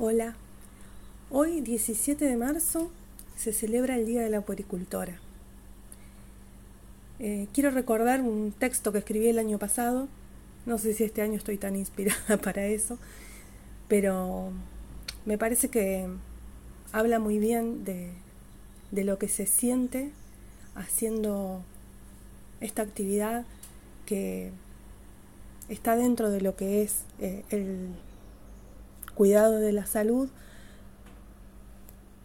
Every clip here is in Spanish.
Hola, hoy 17 de marzo se celebra el Día de la Puericultora. Eh, quiero recordar un texto que escribí el año pasado, no sé si este año estoy tan inspirada para eso, pero me parece que habla muy bien de, lo que se siente haciendo esta actividad que está dentro de lo que es eh, el cuidado de la salud,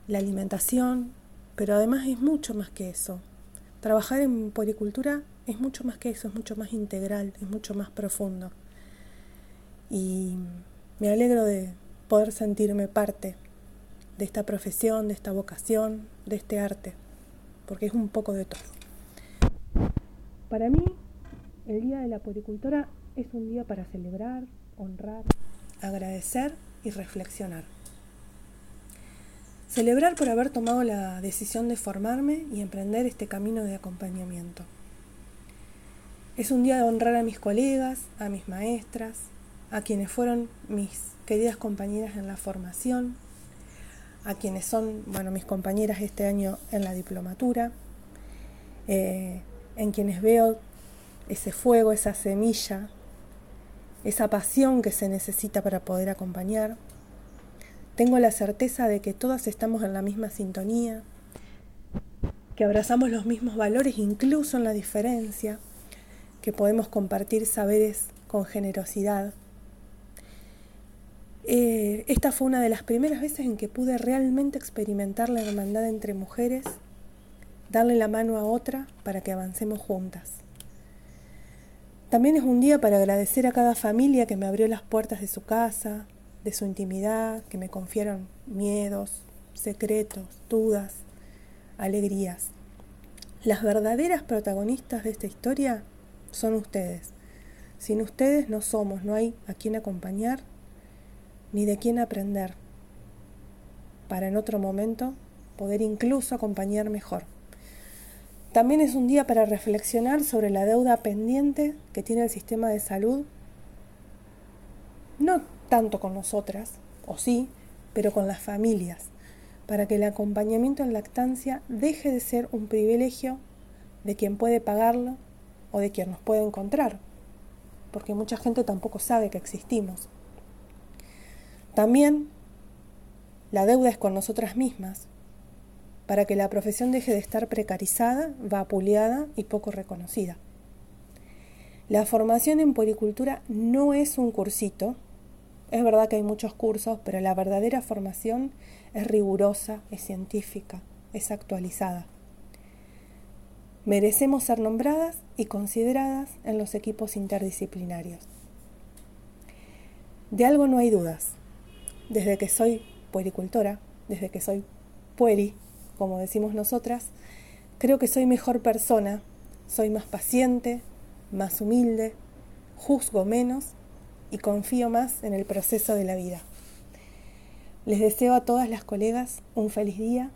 la alimentación, pero además es mucho más que eso. Trabajar en policultura es mucho más que eso, es mucho más integral, es mucho más profundo. Y me alegro de poder sentirme parte de esta profesión, de esta vocación, de este arte, porque es un poco de todo. Para mí, el Día de la Policultura es un día para celebrar, honrar, agradecer y reflexionar. Celebrar por haber tomado la decisión de formarme y emprender este camino de acompañamiento. Es un día de honrar a mis colegas, a mis maestras, a quienes fueron mis queridas compañeras en la formación, a quienes son, bueno, mis compañeras este año en la diplomatura, eh, en quienes veo ese fuego, esa semilla esa pasión que se necesita para poder acompañar. Tengo la certeza de que todas estamos en la misma sintonía, que abrazamos los mismos valores incluso en la diferencia, que podemos compartir saberes con generosidad. Eh, esta fue una de las primeras veces en que pude realmente experimentar la hermandad entre mujeres, darle la mano a otra para que avancemos juntas. También es un día para agradecer a cada familia que me abrió las puertas de su casa, de su intimidad, que me confiaron miedos, secretos, dudas, alegrías. Las verdaderas protagonistas de esta historia son ustedes. Sin ustedes no somos, no hay a quien acompañar ni de quién aprender para en otro momento poder incluso acompañar mejor. También es un día para reflexionar sobre la deuda pendiente que tiene el sistema de salud, no tanto con nosotras, o sí, pero con las familias, para que el acompañamiento en lactancia deje de ser un privilegio de quien puede pagarlo o de quien nos puede encontrar, porque mucha gente tampoco sabe que existimos. También la deuda es con nosotras mismas, para que la profesión deje de estar precarizada, vapuleada y poco reconocida. La formación en policultura no es un cursito. Es verdad que hay muchos cursos, pero la verdadera formación es rigurosa, es científica, es actualizada. Merecemos ser nombradas y consideradas en los equipos interdisciplinarios. De algo no hay dudas. Desde que soy puericultora, desde que soy pueri, como decimos nosotras, creo que soy mejor persona, soy más paciente, más humilde, juzgo menos y confío más en el proceso de la vida. Les deseo a todas las colegas un feliz día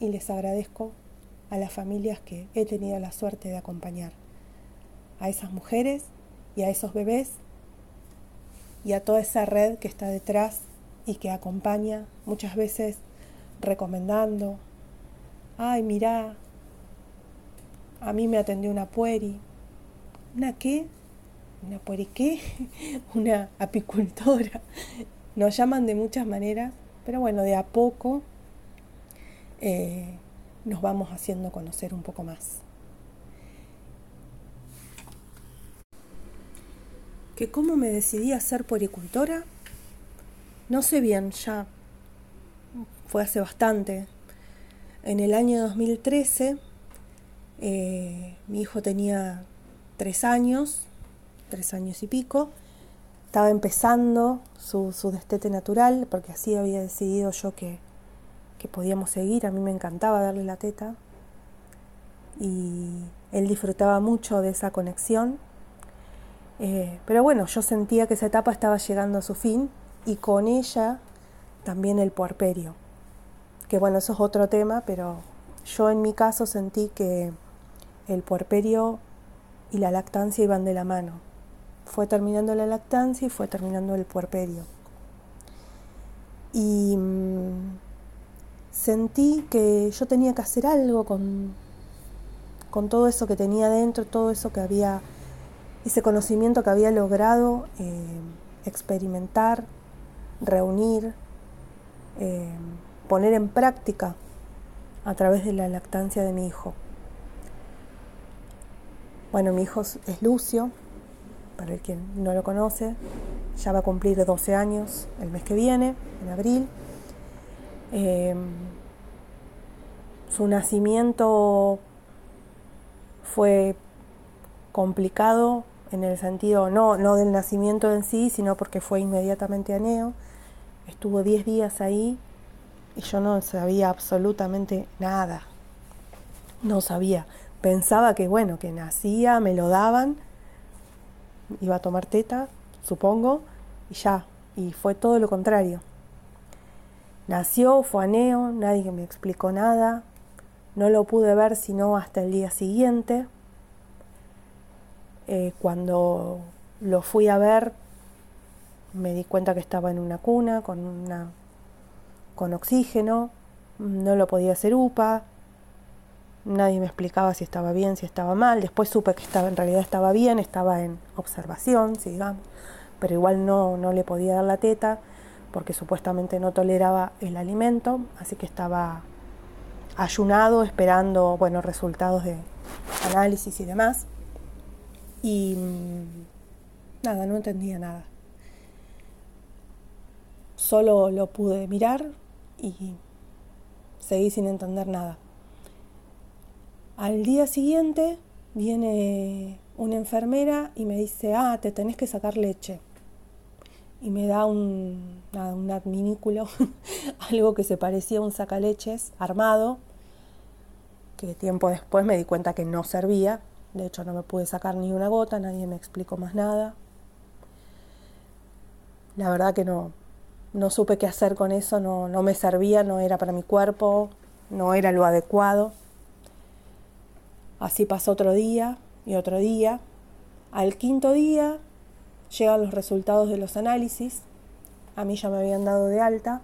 y les agradezco a las familias que he tenido la suerte de acompañar, a esas mujeres y a esos bebés y a toda esa red que está detrás y que acompaña muchas veces recomendando, ay, mira, a mí me atendió una pueri. ¿Una qué? ¿Una pueri qué? una apicultora. Nos llaman de muchas maneras, pero bueno, de a poco eh, nos vamos haciendo conocer un poco más. ¿Que cómo me decidí a ser puericultora? No sé bien, ya fue hace bastante, en el año 2013, eh, mi hijo tenía tres años, tres años y pico, estaba empezando su, destete natural, porque así había decidido yo que, podíamos seguir, a mí me encantaba darle la teta, y él disfrutaba mucho de esa conexión. Eh, pero bueno, yo sentía que esa etapa estaba llegando a su fin y con ella también el puerperio que bueno, eso es otro tema, pero yo en mi caso sentí que el puerperio y la lactancia iban de la mano. Fue terminando la lactancia y fue terminando el puerperio. y mm, sentí que yo tenía que hacer algo con, con todo eso que tenía dentro, todo eso que había, ese conocimiento que había logrado eh, experimentar, reunir, eh, poner en práctica a través de la lactancia de mi hijo. Bueno, mi hijo es Lucio, para el que no lo conoce, ya va a cumplir 12 años el mes que viene, en abril. Em, su nacimiento fue complicado en el sentido, no, no del nacimiento en sí, sino porque fue inmediatamente aneo. Estuvo 10 días ahí y yo no sabía absolutamente nada. No sabía. Pensaba que, bueno, que nacía, me lo daban, iba a tomar teta, supongo, y ya. Y fue todo lo contrario. Nació, fue aneo, nadie me explicó nada. No lo pude ver sino hasta el día siguiente. Eh, cuando lo fui a ver, me di cuenta que estaba en una cuna con una con oxígeno, no lo podía hacer UPA, nadie me explicaba si estaba bien, si estaba mal, después supe que estaba, en realidad estaba bien, estaba en observación, digamos, pero igual no, no le podía dar la teta porque supuestamente no toleraba el alimento, así que estaba ayunado esperando bueno, resultados de análisis y demás. Y mm, nada, no entendía nada. Solo lo pude mirar, y seguí sin entender nada. Al día siguiente viene una enfermera y me dice, ah, te tenés que sacar leche. Y me da un, un adminículo, algo que se parecía a un sacaleches armado, que tiempo después me di cuenta que no servía. De hecho, no me pude sacar ni una gota, nadie me explicó más nada. La verdad que no, no supe qué hacer con eso, no, no me servía, no era para mi cuerpo, no era lo adecuado. Así pasó otro día y otro día. Al quinto día llegan los resultados de los análisis. A mí ya me habían dado de alta.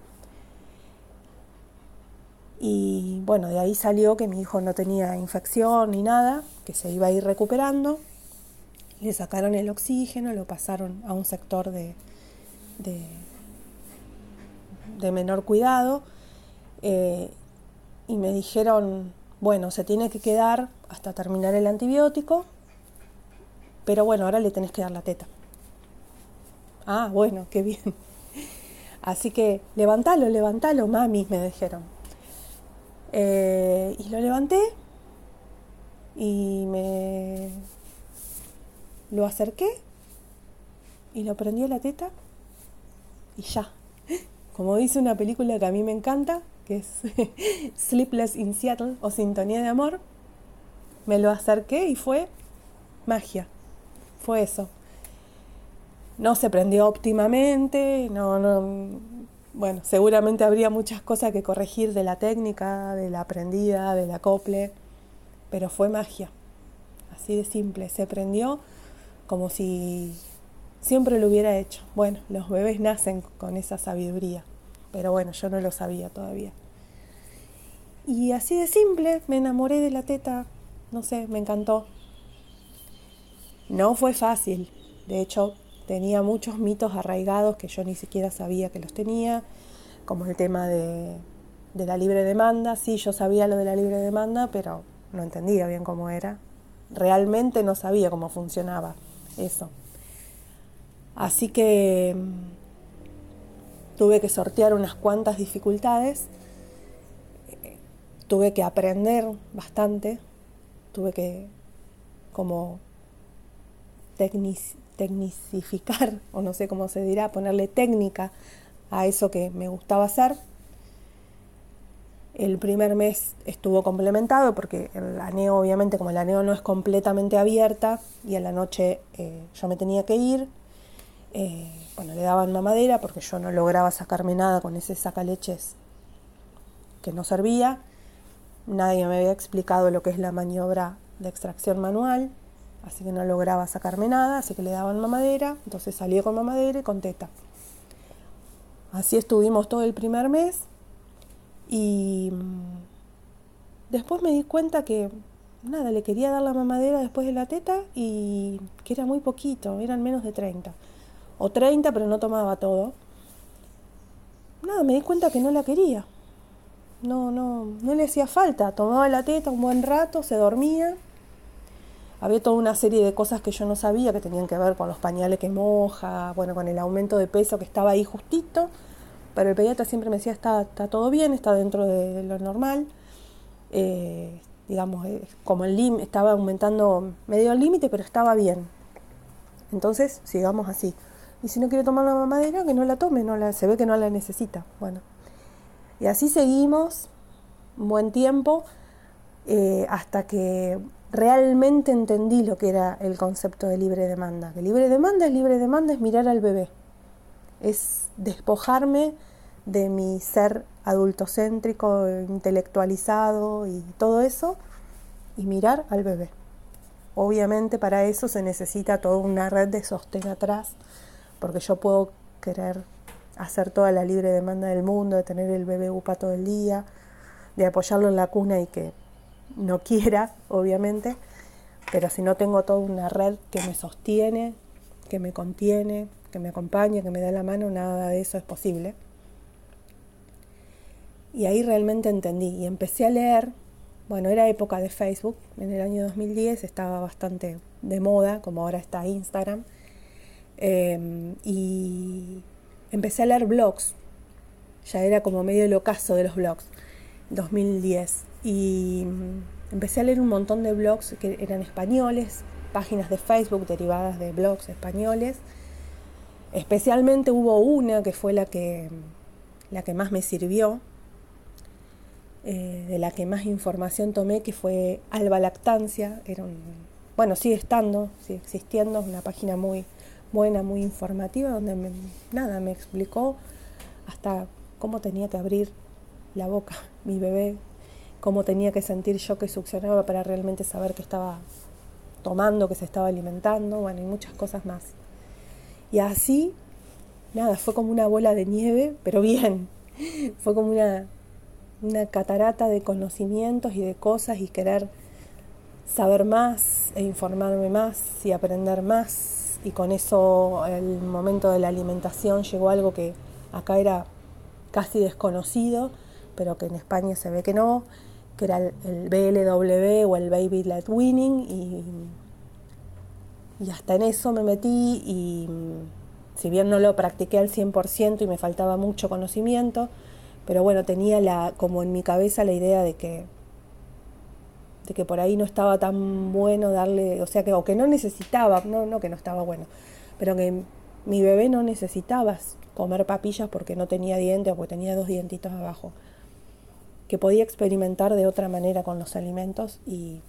Y bueno, de ahí salió que mi hijo no tenía infección ni nada, que se iba a ir recuperando. Le sacaron el oxígeno, lo pasaron a un sector de, de de menor cuidado eh, y me dijeron, bueno, se tiene que quedar hasta terminar el antibiótico, pero bueno, ahora le tenés que dar la teta. Ah, bueno, qué bien. Así que levantalo, levantalo, mami, me dijeron. Eh, y lo levanté y me lo acerqué y lo prendí a la teta y ya, como dice una película que a mí me encanta, que es Sleepless in Seattle o Sintonía de Amor, me lo acerqué y fue magia. Fue eso. No se prendió óptimamente, no, no, bueno, seguramente habría muchas cosas que corregir de la técnica, de la aprendida, del acople, pero fue magia. Así de simple, se prendió como si siempre lo hubiera hecho. Bueno, los bebés nacen con esa sabiduría, pero bueno, yo no lo sabía todavía. Y así de simple, me enamoré de la teta, no sé, me encantó. No fue fácil, de hecho tenía muchos mitos arraigados que yo ni siquiera sabía que los tenía, como el tema de, de la libre demanda. Sí, yo sabía lo de la libre demanda, pero no entendía bien cómo era. Realmente no sabía cómo funcionaba eso. Así que mm, tuve que sortear unas cuantas dificultades, tuve que aprender bastante, tuve que como tecnicificar, o no sé cómo se dirá, ponerle técnica a eso que me gustaba hacer. El primer mes estuvo complementado porque el aneo, obviamente, como el aneo no es completamente abierta y en la noche eh, yo me tenía que ir, eh, bueno, le daban mamadera porque yo no lograba sacarme nada con ese sacaleches que no servía. Nadie me había explicado lo que es la maniobra de extracción manual, así que no lograba sacarme nada, así que le daban mamadera, entonces salí con mamadera y con teta. así estuvimos todo el primer mes y mm, después me di cuenta que nada, le quería dar la mamadera después de la teta y que era muy poquito, eran menos de 30. O 30, pero no tomaba todo. Nada, me di cuenta que no la quería. No, no, no le hacía falta. Tomaba la teta un buen rato, se dormía. Había toda una serie de cosas que yo no sabía que tenían que ver con los pañales que moja, bueno, con el aumento de peso que estaba ahí justito. Pero el pediatra siempre me decía, está, está todo bien, está dentro de lo normal. Eh, digamos, eh, como el límite, estaba aumentando medio el límite, pero estaba bien. Entonces, sigamos así. Y si no quiere tomar la mamadera, que no la tome, no la, se ve que no la necesita. Bueno, y así seguimos un buen tiempo eh, hasta que realmente entendí lo que era el concepto de libre demanda. Que libre demanda es libre demanda, es mirar al bebé, es despojarme de mi ser adultocéntrico, intelectualizado y todo eso, y mirar al bebé. Obviamente para eso se necesita toda una red de sostén atrás, porque yo puedo querer hacer toda la libre demanda del mundo, de tener el bebé upa todo el día, de apoyarlo en la cuna y que no quiera, obviamente, pero si no tengo toda una red que me sostiene, que me contiene, que me acompaña, que me da la mano, nada de eso es posible. Y ahí realmente entendí y empecé a leer, bueno, era época de Facebook, en el año 2010 estaba bastante de moda, como ahora está Instagram, em, y empecé a leer blogs, ya era como medio el ocaso de los blogs, 2010, y mm, empecé a leer un montón de blogs que eran españoles, páginas de Facebook derivadas de blogs españoles, especialmente hubo una que fue la que, la que más me sirvió, eh, de la que más información tomé, que fue Alba Lactancia. Era un, bueno, sigue estando, sigue existiendo, una página muy buena, muy informativa, donde me, nada, me explicó hasta cómo tenía que abrir la boca mi bebé, cómo tenía que sentir yo que succionaba para realmente saber que estaba tomando, que se estaba alimentando, bueno, y muchas cosas más. Y así, nada, fue como una bola de nieve, pero bien, fue como una, una catarata de conocimientos y de cosas y querer saber más e informarme más y aprender más. Y con eso el momento de la alimentación llegó algo que acá era casi desconocido, pero que en España se ve que no, que era el, BLW o el Baby Led Winning. Y, y hasta en eso me metí y si bien no lo practiqué al 100% y me faltaba mucho conocimiento, pero bueno, tenía la, como en mi cabeza la idea de que, que por ahí no estaba tan bueno darle, o sea, que, o que no necesitaba, no, no que no estaba bueno, pero que mi bebé no necesitaba comer papillas porque no tenía dientes o porque tenía dos dientitos abajo, que podía experimentar de otra manera con los alimentos y,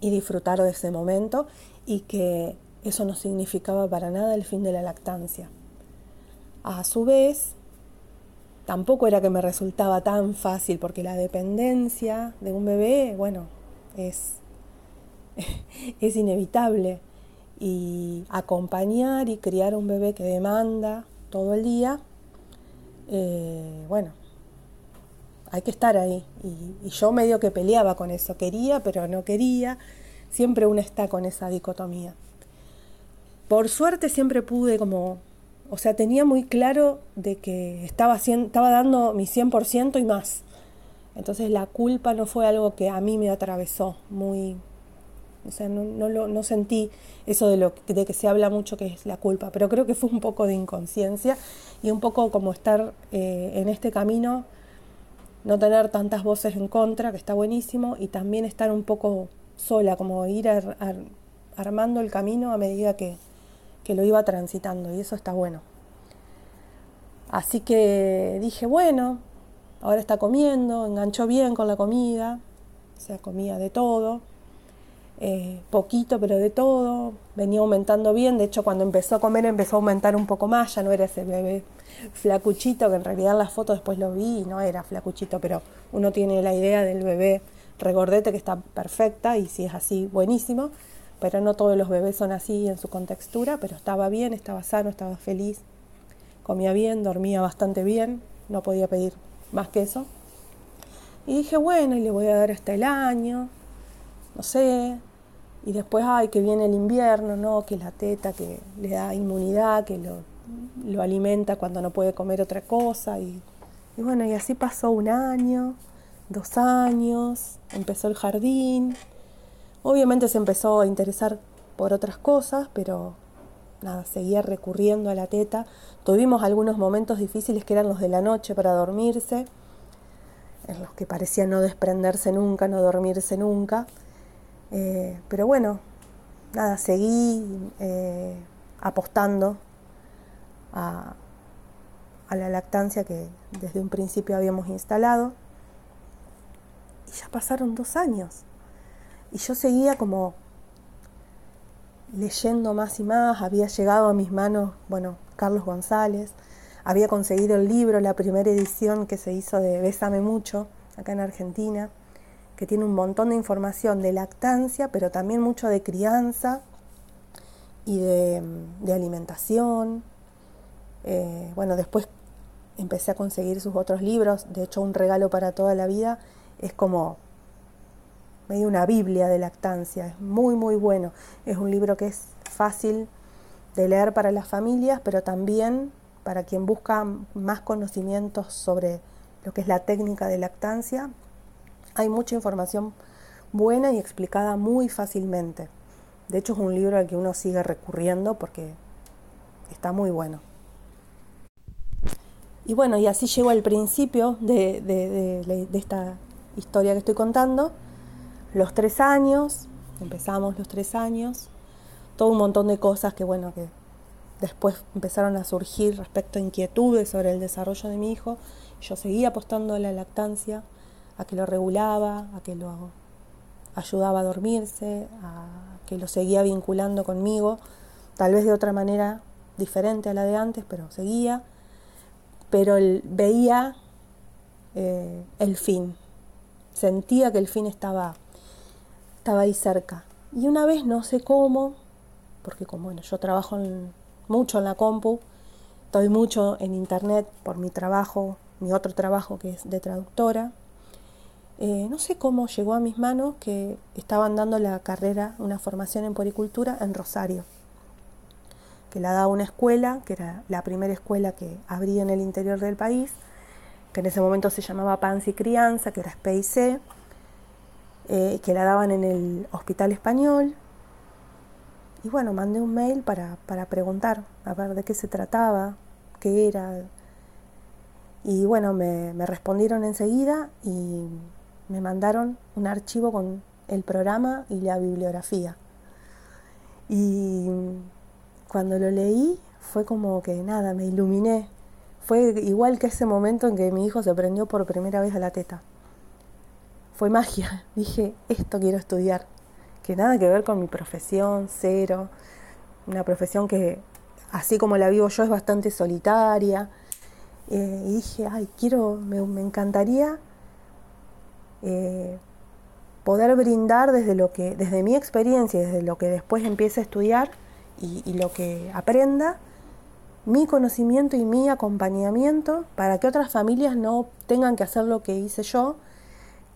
y disfrutar de ese momento y que eso no significaba para nada el fin de la lactancia. A su vez, tampoco era que me resultaba tan fácil, porque la dependencia de un bebé, bueno, es, es inevitable. Y acompañar y criar un bebé que demanda todo el día, eh, bueno, hay que estar ahí. Y, y, yo medio que peleaba con eso, quería, pero no quería. Siempre uno está con esa dicotomía. Por suerte siempre pude como o sea, tenía muy claro de que estaba, dando mi 100% y más. Entonces la culpa no fue algo que a mí me atravesó muy... O sea, no, no sentí eso de, lo, de que se habla mucho que es la culpa, pero creo que fue un poco de inconsciencia y un poco como estar eh, en este camino, no tener tantas voces en contra, que está buenísimo, y también estar un poco sola, como ir armando el camino a medida que, que lo iba transitando y eso está bueno. Así que dije, bueno, ahora está comiendo, enganchó bien con la comida, o sea, comía de todo, eh, poquito pero de todo, venía aumentando bien, de hecho cuando empezó a comer empezó a aumentar un poco más, ya no era ese bebé flacuchito, que en realidad en las fotos después lo vi y no era flacuchito, pero uno tiene la idea del bebé regordete que está perfecta y si es así, buenísimo pero no todos los bebés son así en su contextura, pero estaba bien, estaba sano, estaba feliz, comía bien, dormía bastante bien, no podía pedir más que eso. Y dije, bueno, y le voy a dar hasta el año, no sé. Y después, ay, que viene el invierno, ¿no? Que la teta, que le da inmunidad, que lo, lo alimenta cuando no puede comer otra cosa. Y, y bueno, y así pasó un año, dos años, empezó el jardín. Obviamente se empezó a interesar por otras cosas, pero nada, seguía recurriendo a la teta. Tuvimos algunos momentos difíciles que eran los de la noche para dormirse, en los que parecía no desprenderse nunca, no dormirse nunca. Eh, pero bueno, nada, seguí eh, apostando a, a la lactancia que desde un principio habíamos instalado. Y ya pasaron dos años. Y yo seguía como leyendo más y más, había llegado a mis manos, bueno, Carlos González, había conseguido el libro, la primera edición que se hizo de Bésame mucho, acá en Argentina, que tiene un montón de información de lactancia, pero también mucho de crianza y de, alimentación. Eh, bueno, después empecé a conseguir sus otros libros, de hecho un regalo para toda la vida es como medio una Biblia de lactancia, es muy muy bueno. Es un libro que es fácil de leer para las familias, pero también para quien busca más conocimientos sobre lo que es la técnica de lactancia. Hay mucha información buena y explicada muy fácilmente. De hecho es un libro al que uno sigue recurriendo porque está muy bueno. Y bueno, y así llegó al principio de, de esta historia que estoy contando los tres años, empezamos los tres años, todo un montón de cosas que bueno, que después empezaron a surgir respecto a inquietudes sobre el desarrollo de mi hijo. Yo seguía apostando a la lactancia, a que lo regulaba, a que lo ayudaba a dormirse, a que lo seguía vinculando conmigo, tal vez de otra manera diferente a la de antes, pero seguía. Pero veía eh, el fin, sentía que el fin estaba estaba ahí cerca. Y una vez, no sé cómo, porque como bueno, yo trabajo mucho en la compu, estoy mucho en internet por mi trabajo, mi otro trabajo que es de traductora, eh, no sé cómo llegó a mis manos que estaban dando la carrera, una formación en poricultura en Rosario, que la daba una escuela, que era la primera escuela que abría en el interior del país, que en ese momento se llamaba Pansi Crianza, que era SPIC, eh, que la daban en el hospital español. Y bueno, mandé un mail para, para preguntar a ver de qué se trataba, qué era. Y bueno, me, me respondieron enseguida y me mandaron un archivo con el programa y la bibliografía. Y cuando lo leí fue como que nada, me iluminé. Fue igual que ese momento en que mi hijo se prendió por primera vez a la teta fue magia. Dije, esto quiero estudiar. Que nada que ver con mi profesión, cero. Una profesión que, así como la vivo yo, es bastante solitaria. Eh, y dije, ay, quiero, me, encantaría eh, poder brindar desde lo que, desde mi experiencia, desde lo que después empiece a estudiar y, y lo que aprenda, mi conocimiento y mi acompañamiento para que otras familias no tengan que hacer lo que hice yo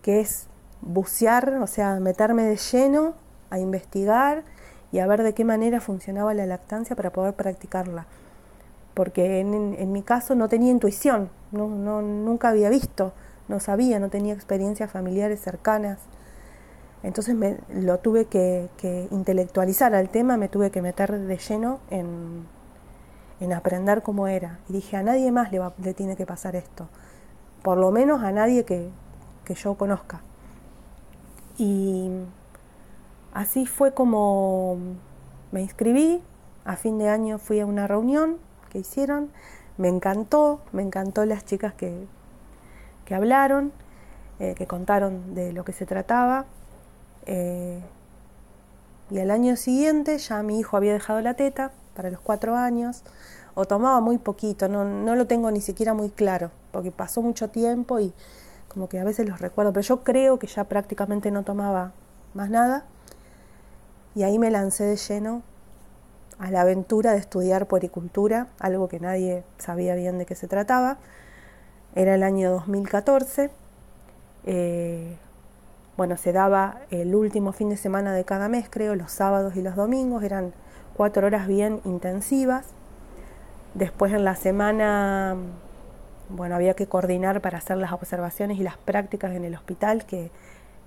que es bucear, o sea, meterme de lleno a investigar y a ver de qué manera funcionaba la lactancia para poder practicarla. Porque en, mi caso no tenía intuición, no, nunca había visto, no sabía, no tenía experiencias familiares cercanas. Entonces me, lo tuve que, intelectualizar al tema, me tuve que meter de lleno en, aprender cómo era. Y dije, a nadie más le, le tiene que pasar esto. Por lo menos a nadie que, que yo conozca. Y así fue como me inscribí, a fin de año fui a una reunión que hicieron, me encantó, me encantó las chicas que, que hablaron, eh, que contaron de lo que se trataba. Eh, y al año siguiente ya mi hijo había dejado la teta para los cuatro años, o tomaba muy poquito, no, no lo tengo ni siquiera muy claro, porque pasó mucho tiempo y como que a veces los recuerdo, pero yo creo que ya prácticamente no tomaba más nada. Y ahí me lancé de lleno a la aventura de estudiar puericultura, algo que nadie sabía bien de qué se trataba. Era el año 2014. Eh, bueno, se daba el último fin de semana de cada mes, creo, los sábados y los domingos, eran cuatro horas bien intensivas. Después en la semana, bueno, había que coordinar para hacer las observaciones y las prácticas en el hospital, que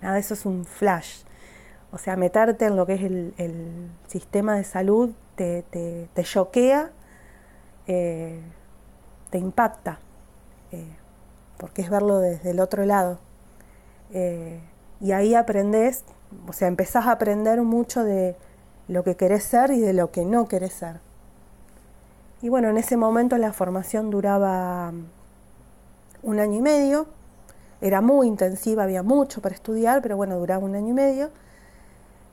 nada, eso es un flash. O sea, meterte en lo que es el, sistema de salud te, te, choquea, eh, te impacta, eh, porque es verlo desde el otro lado. Eh, y ahí aprendes, o sea, empezás a aprender mucho de lo que querés ser y de lo que no querés ser. Y bueno, en ese momento la formación duraba un año y medio, era muy intensiva, había mucho para estudiar, pero bueno, duraba un año y medio.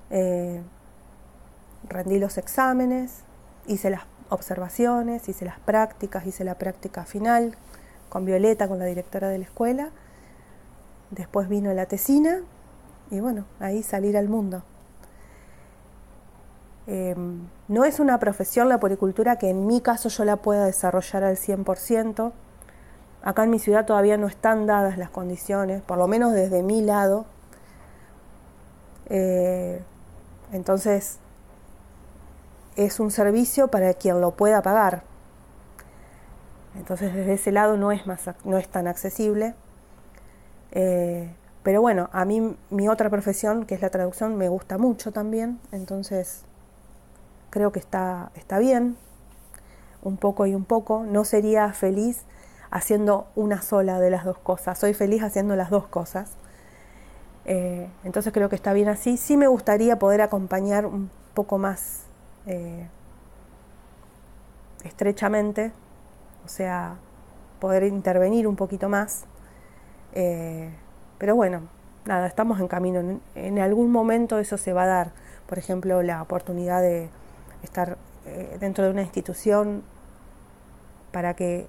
Eh, rendí los exámenes, hice las observaciones, hice las prácticas, hice la práctica final con Violeta, con la directora de la escuela. Después vino la tesina y bueno, ahí salir al mundo. Em, no es una profesión la poricultura que en mi caso yo la pueda desarrollar al 100%. Acá en mi ciudad todavía no están dadas las condiciones, por lo menos desde mi lado. Eh, entonces, es un servicio para quien lo pueda pagar. Entonces, desde ese lado no es, tan accesible. Eh, pero bueno, a mí mi otra profesión, que es la traducción, me gusta mucho también. Entonces, creo que está, está bien, un poco y un poco. No sería feliz haciendo una sola de las dos cosas. Soy feliz haciendo las dos cosas. Eh, entonces creo que está bien así. Sí me gustaría poder acompañar un poco más eh, estrechamente, o sea, poder intervenir un poquito más. Eh, pero bueno, nada, estamos en camino. En, algún momento eso se va a dar. Por ejemplo, la oportunidad de estar dentro de una institución para que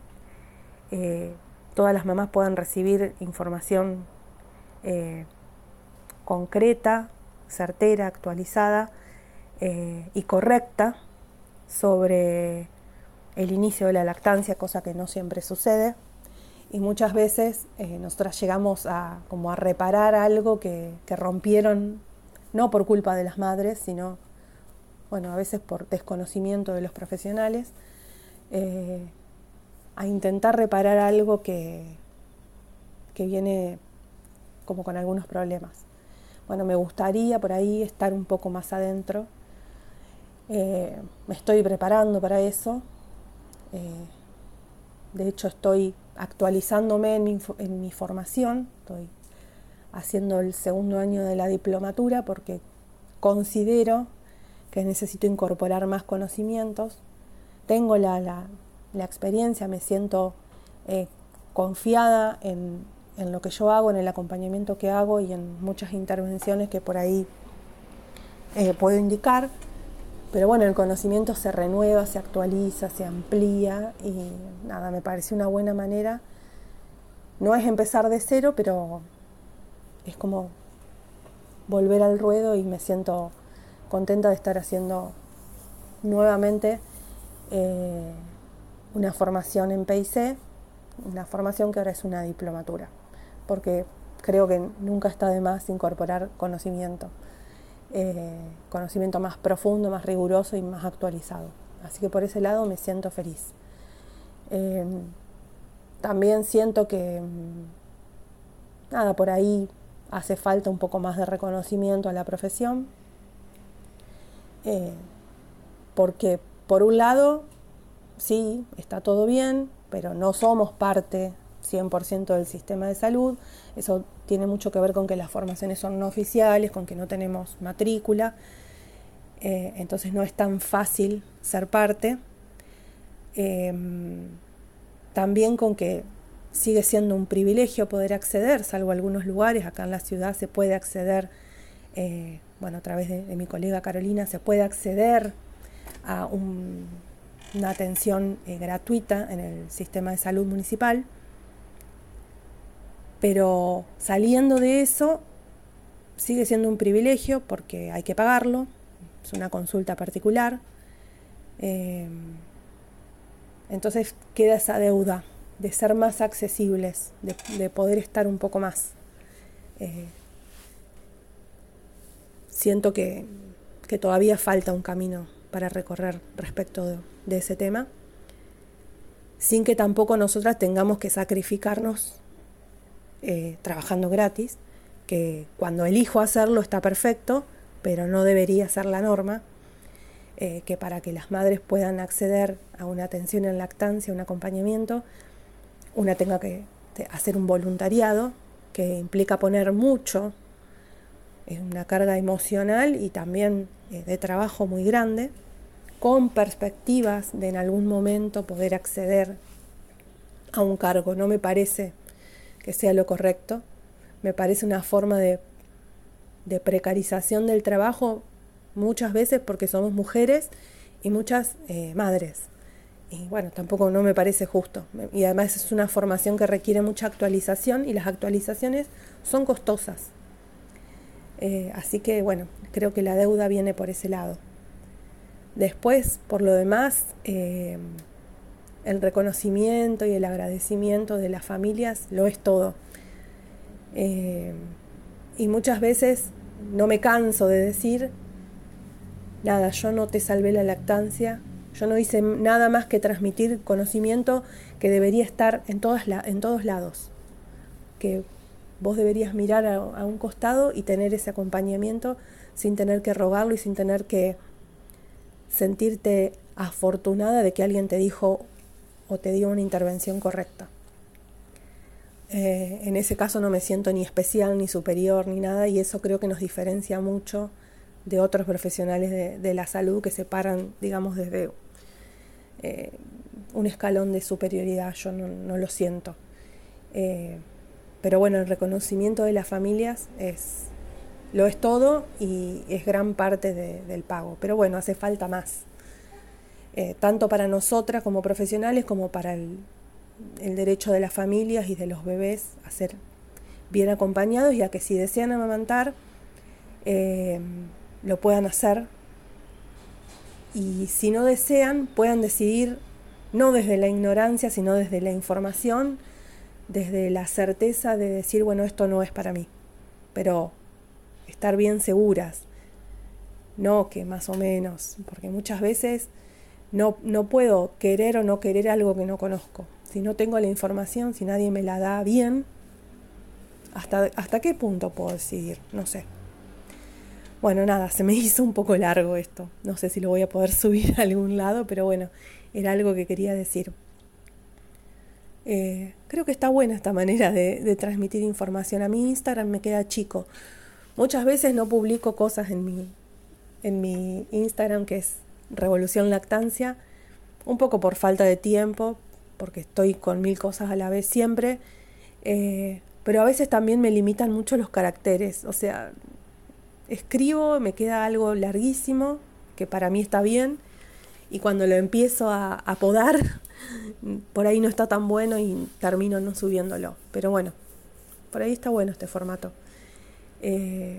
todas las mamás puedan recibir información concreta, certera, actualizada eh, y correcta sobre el inicio de la lactancia, cosa que no siempre sucede. Y muchas veces eh, nosotras llegamos a, como a reparar algo que, rompieron, no por culpa de las madres, sino, bueno, a veces por desconocimiento de los profesionales, eh, a intentar reparar algo que, que viene como con algunos problemas bueno, me gustaría por ahí estar un poco más adentro. Eh, me estoy preparando para eso. Eh, de hecho, estoy actualizándome en mi, en mi, formación. Estoy haciendo el segundo año de la diplomatura porque considero que necesito incorporar más conocimientos. Tengo la, la, la experiencia, me siento eh, confiada en, en lo que yo hago, en el acompañamiento que hago y en muchas intervenciones que por ahí eh, puedo indicar. Pero bueno, el conocimiento se renueva, se actualiza, se amplía y nada, me parece una buena manera. No es empezar de cero, pero es como volver al ruedo y me siento contenta de estar haciendo nuevamente eh, una formación en PIC, una formación que ahora es una diplomatura porque creo que nunca está de más incorporar conocimiento, eh, conocimiento más profundo, más riguroso y más actualizado. Así que por ese lado me siento feliz. Eh, también siento que, mm, nada, por ahí hace falta un poco más de reconocimiento a la profesión, eh, porque por un lado, sí, está todo bien, pero no somos parte 100% del sistema de salud. Eso tiene mucho que ver con que las formaciones son no oficiales, con que no tenemos matrícula. Eh, entonces no es tan fácil ser parte. Em, también con que sigue siendo un privilegio poder acceder, salvo algunos lugares, acá en la ciudad se puede acceder, eh, bueno, a través de, mi colega Carolina, se puede acceder a una atención eh, gratuita en el sistema de salud municipal. Pero saliendo de eso, sigue siendo un privilegio porque hay que pagarlo, es una consulta particular. Eh, entonces queda esa deuda de ser más accesibles, de, poder estar un poco más. Eh, siento que, todavía falta un camino para recorrer respecto de, ese tema, sin que tampoco nosotras tengamos que sacrificarnos eh, trabajando gratis, que cuando elijo hacerlo está perfecto, pero no debería ser la norma, eh, que para que las madres puedan acceder a una atención en lactancia, un acompañamiento, una tenga que hacer un voluntariado que implica poner mucho, es una carga emocional y también eh, de trabajo muy grande, con perspectivas de en algún momento poder acceder a un cargo. No me parece que sea lo correcto, me parece una forma de, de precarización del trabajo muchas veces porque somos mujeres y muchas eh, madres. Y bueno, tampoco no me parece justo. Y además es una formación que requiere mucha actualización y las actualizaciones son costosas. Eh, así que bueno, creo que la deuda viene por ese lado. Después, por lo demás, eh, el reconocimiento y el agradecimiento de las familias lo es todo. y muchas veces no me canso de decir nada, yo no te salvé la lactancia, yo no hice nada más que transmitir conocimiento que debería estar en, todas en todos lados, que vos deberías mirar a, a, un costado y tener ese acompañamiento sin tener que rogarlo y sin tener que sentirte afortunada de que alguien te dijo o te dio una intervención correcta. Eh, en ese caso no me siento ni especial, ni superior, ni nada, y eso creo que nos diferencia mucho de otros profesionales de, la salud que se paran, digamos, desde eh, un escalón de superioridad, yo no, lo siento. Eh, pero bueno, el reconocimiento de las familias es, lo es todo y es gran parte del pago. Pero bueno, hace falta más, eh, tanto para nosotras como profesionales como para el, el derecho de las familias y de los bebés a ser bien acompañados y a que si desean amamantar, lo puedan hacer. Y si no desean puedan decidir no desde la ignorancia, sino desde la información, desde la certeza de decir, bueno, esto no es para mí, pero estar bien seguras, no que más o menos, porque muchas veces no, no puedo querer o no querer algo que no conozco. Si no tengo la información, si nadie me la da bien, ¿hasta, hasta qué punto puedo decidir? No sé. Bueno, nada, se me hizo un poco largo esto. No sé si lo voy a poder subir a algún lado, pero bueno, era algo que quería decir. Eh, creo que está buena esta manera de, transmitir información. A mi Instagram me queda chico. Muchas veces no publico cosas en mi, en mi Instagram, que es Revolución Lactancia, un poco por falta de tiempo, porque estoy con mil cosas a la vez siempre. Eh, pero a veces también me limitan mucho los caracteres. O sea, escribo, me queda algo larguísimo, que para mí está bien, y cuando lo empiezo a, podar, por ahí no está tan bueno y termino no subiéndolo. Pero bueno, por ahí está bueno este formato. Eh,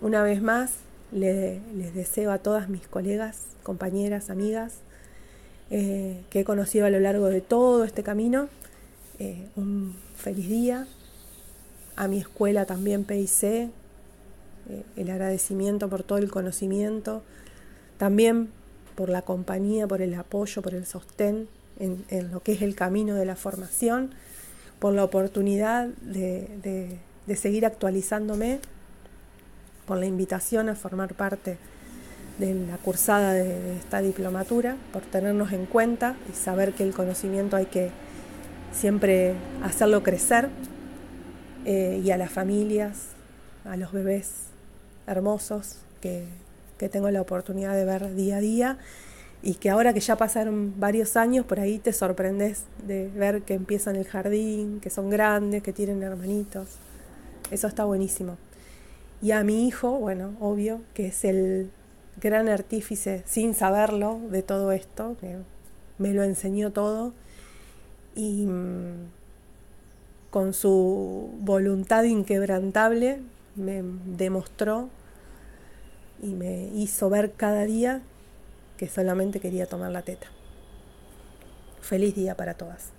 una vez más, les deseo a todas mis colegas, compañeras, amigas, eh, que he conocido a lo largo de todo este camino, eh, un feliz día. A mi escuela también PIC, el agradecimiento por todo el conocimiento, también por la compañía, por el apoyo, por el sostén en, lo que es el camino de la formación, por la oportunidad de, seguir actualizándome, por la invitación a formar parte de la cursada de, esta diplomatura, por tenernos en cuenta y saber que el conocimiento hay que siempre hacerlo crecer eh, y a las familias, a los bebés hermosos que, tengo la oportunidad de ver día a día y que ahora que ya pasaron varios años, por ahí te sorprendes de ver que empiezan el jardín, que son grandes, que tienen hermanitos. Eso está buenísimo. Y a mi hijo, bueno, obvio, que es el gran artífice, sin saberlo, de todo esto, que me lo enseñó todo, y mm, con su voluntad inquebrantable me demostró y me hizo ver cada día que solamente quería tomar la teta. Feliz día para todas.